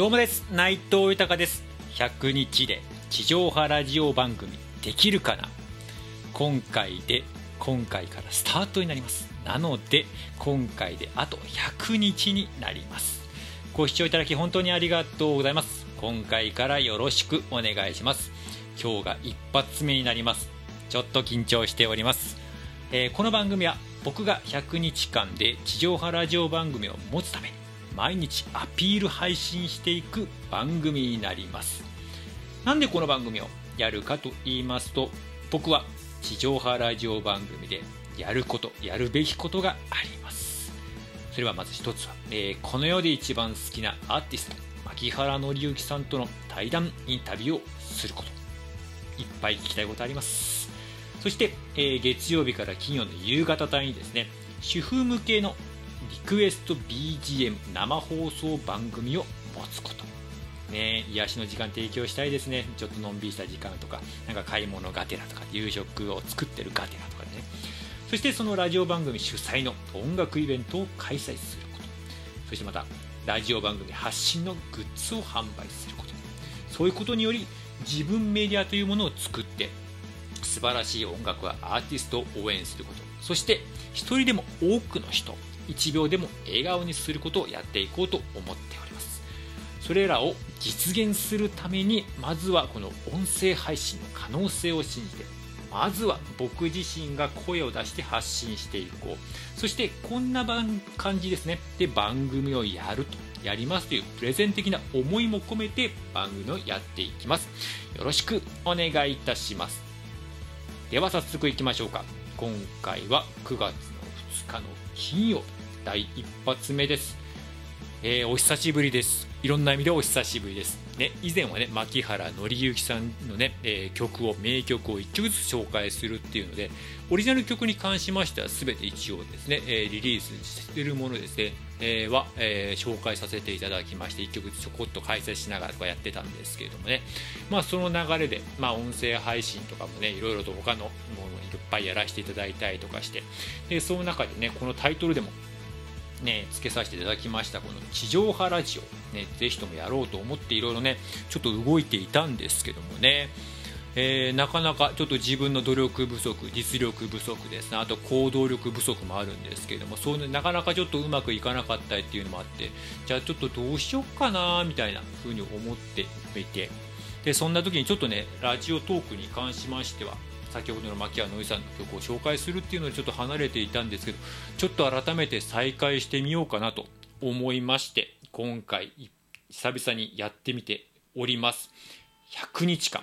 どうもです。内藤豊です。100日で地上波ラジオ番組できるかな？今回で今回からスタートになります。なので今回であと100日になります。ご視聴いただき本当にありがとうございます。今回からよろしくお願いします。今日が一発目になります。ちょっと緊張しております、えー、この番組は僕が100日間で地上波ラジオ番組を持つために毎日アピール配信していく番組になります。なんでこの番組をやるかと言いますと僕は地上波ラジオ番組でやることやるべきことがあります。それはまず一つは、えー、この世で一番好きなアーティスト牧原紀之さんとの対談インタビューをすること。いっぱい聞きたいことあります。そして、えー、月曜日から金曜の夕方帯にですね主婦向けのリクエスト BGM 生放送番組を持つこと。ね癒しの時間提供したいですね。ちょっとのんびりした時間とかなんか買い物がてらとか夕食を作ってるがてらとかね。そしてそのラジオ番組主催の音楽イベントを開催すること。そしてまたラジオ番組発信のグッズを販売すること。そういうことにより自分メディアというものを作って素晴らしい音楽はアーティストを応援すること。そして一人でも多くの人1秒でも笑顔にすることをやっていこうと思っております。それらを実現するためにまずはこの音声配信の可能性を信じてまずは僕自身が声を出して発信していこう。そしてこんな感じですね。で番組をやるとやりますというプレゼン的な思いも込めて番組をやっていきます。よろしくお願いいたします。では早速いきましょうか。今回は9月の2日の金曜日。第一発目です、えー、お久しぶりです。いろんな意味でお久しぶりです、ね、以前はね牧原紀之さんのね、えー、曲を名曲を1曲ずつ紹介するっていうのでオリジナル曲に関しましては全て一応ですね、えー、リリースしてるものですね、えー、は、え、紹介させていただきまして1曲ずつちょこっと解説しながらとかやってたんですけれどもね。まあその流れで、まあ、音声配信とかもねいろいろと他のものいっぱいやらせていただいたりとかしてでその中でねこのタイトルでもね、つけさせていただきましたこの地上波ラジオ、ね、ぜひともやろうと思っていろいろねちょっと動いていたんですけどもね、えー、なかなかちょっと自分の努力不足実力不足ですね。あと行動力不足もあるんですけどもそういうなかなかちょっとうまくいかなかったりっていうのもあってじゃあちょっとどうしよっかなみたいな風に思っていて。でそんな時にちょっとねラジオトークに関しましては先ほどの牧原のりさんの曲を紹介するっていうのでちょっと離れていたんですけどちょっと改めて再開してみようかなと思いまして今回久々にやってみております。100日間。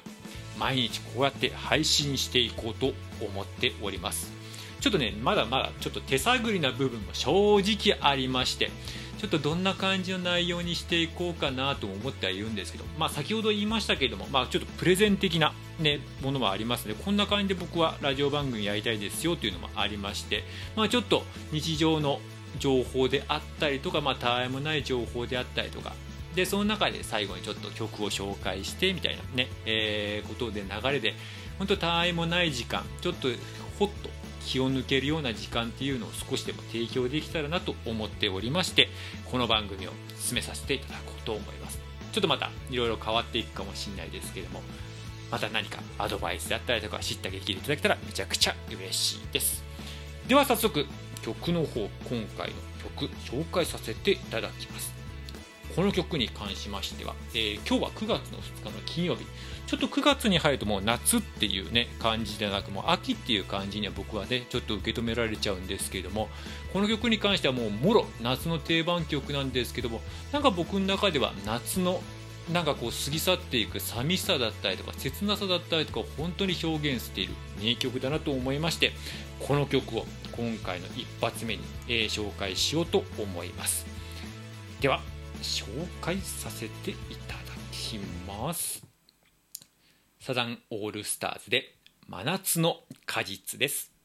毎日こうやって配信していこうと思っております。ちょっとねまだまだちょっと手探りな部分も正直ありましてちょっとどんな感じの内容にしていこうかなと思ってはいるんですけど、まあ、先ほど言いましたけれども、まあ、ちょっとプレゼン的な、ね、ものもありますのでこんな感じで僕はラジオ番組やりたいですよというのもありまして、まあ、ちょっと日常の情報であったりとか、まあ、たわいもない情報であったりとかでその中で最後にちょっと曲を紹介してみたいなね、えー、ことで流れで本当たわいもない時間ちょっとほっと気を抜けるような時間っていうのを少しでも提供できたらなと思っておりましてこの番組を進めさせていただこうと思います。ちょっとまたいろいろ変わっていくかもしれないですけどもまた何かアドバイスだったりとか知った激励いただけたらめちゃくちゃ嬉しいです。では早速曲の方今回の曲紹介させていただきます。この曲に関しましては、えー、今日は9月の2日の金曜日。ちょっと9月に入るともう夏っていうね感じではなくもう秋っていう感じには僕はねちょっと受け止められちゃうんですけどもこの曲に関してはもうもろ夏の定番曲なんですけどもなんか僕の中では夏のなんかこう過ぎ去っていく寂しさだったりとか切なさだったりとかを本当に表現している名曲だなと思いましてこの曲を今回の一発目に、えー、紹介しようと思います。では紹介させていただきます。サザンオールスターズで真夏の果実です。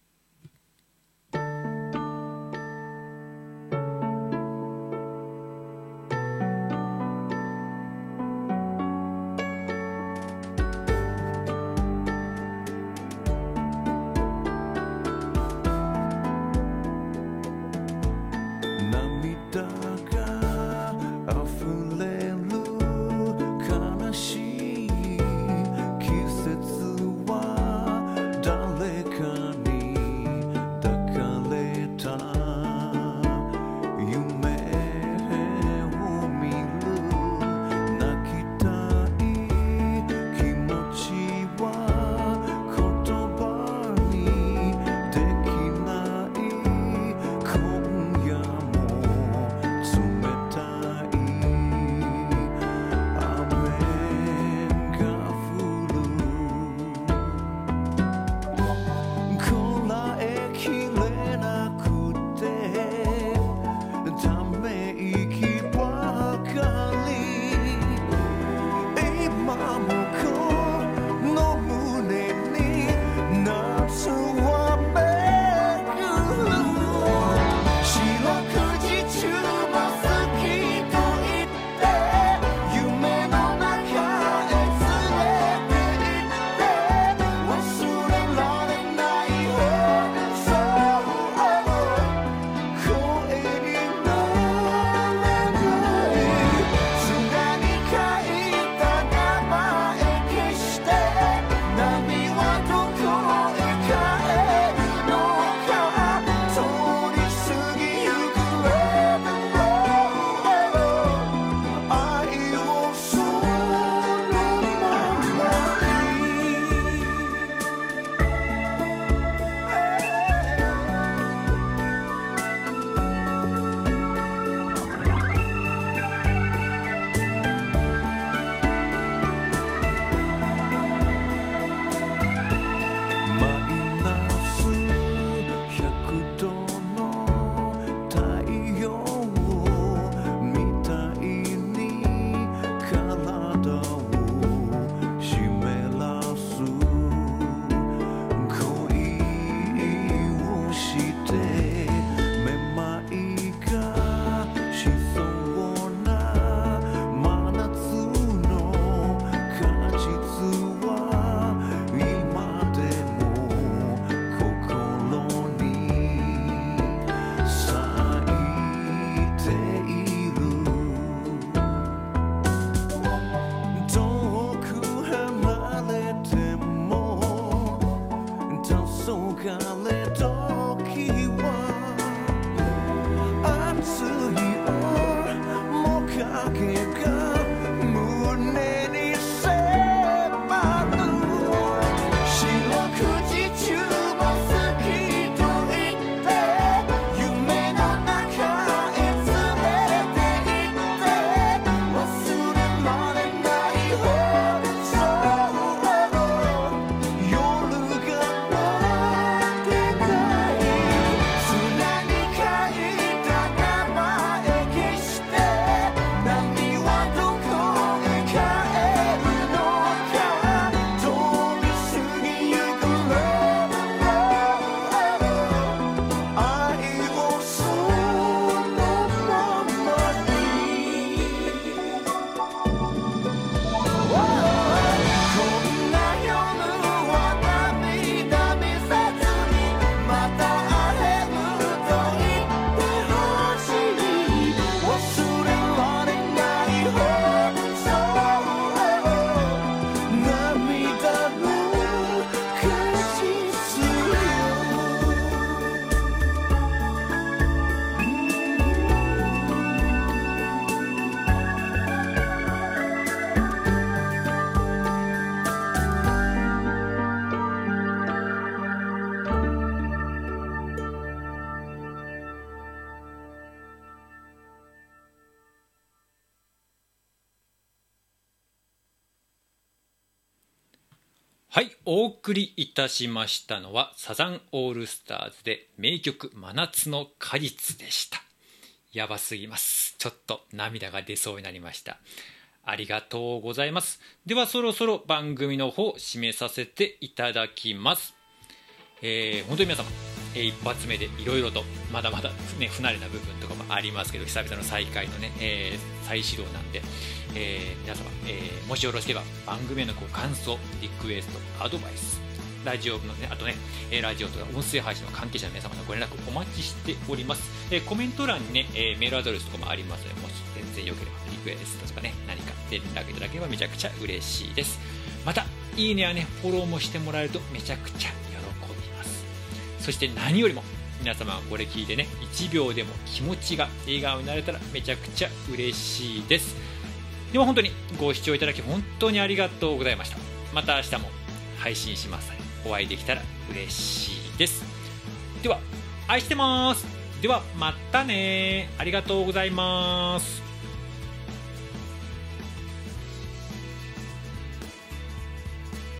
はいお送りいたしましたのはサザンオールスターズで名曲「真夏の果実」でした。やばすぎます。ちょっと涙が出そうになりました。ありがとうございます。ではそろそろ番組の方締めさせていただきます。えー、本当に皆様、えー、一発目でいろいろとまだまだ、ね、不慣れな部分とかもありますけど久々の再開のね、えー、再始動なんでえー、皆様、えー、もしよろしければ番組へのご感想、リクエスト、アドバイス、ラジオのね、あとね、え、ラジオとか音声配信の関係者の皆様のご連絡お待ちしております。え、コメント欄にね、え、メールアドレスとかもありますので、もし全然よければリクエストとかね、何か連絡いただければめちゃくちゃ嬉しいです。また、いいねやね、フォローもしてもらえるとめちゃくちゃ。そして何よりも、皆様これ聞いてね、1秒でも気持ちが笑顔になれたらめちゃくちゃ嬉しいです。では本当にご視聴いただき本当にありがとうございました。また明日も配信します。お会いできたら嬉しいです。では愛してます。ではまたね。ありがとうございます。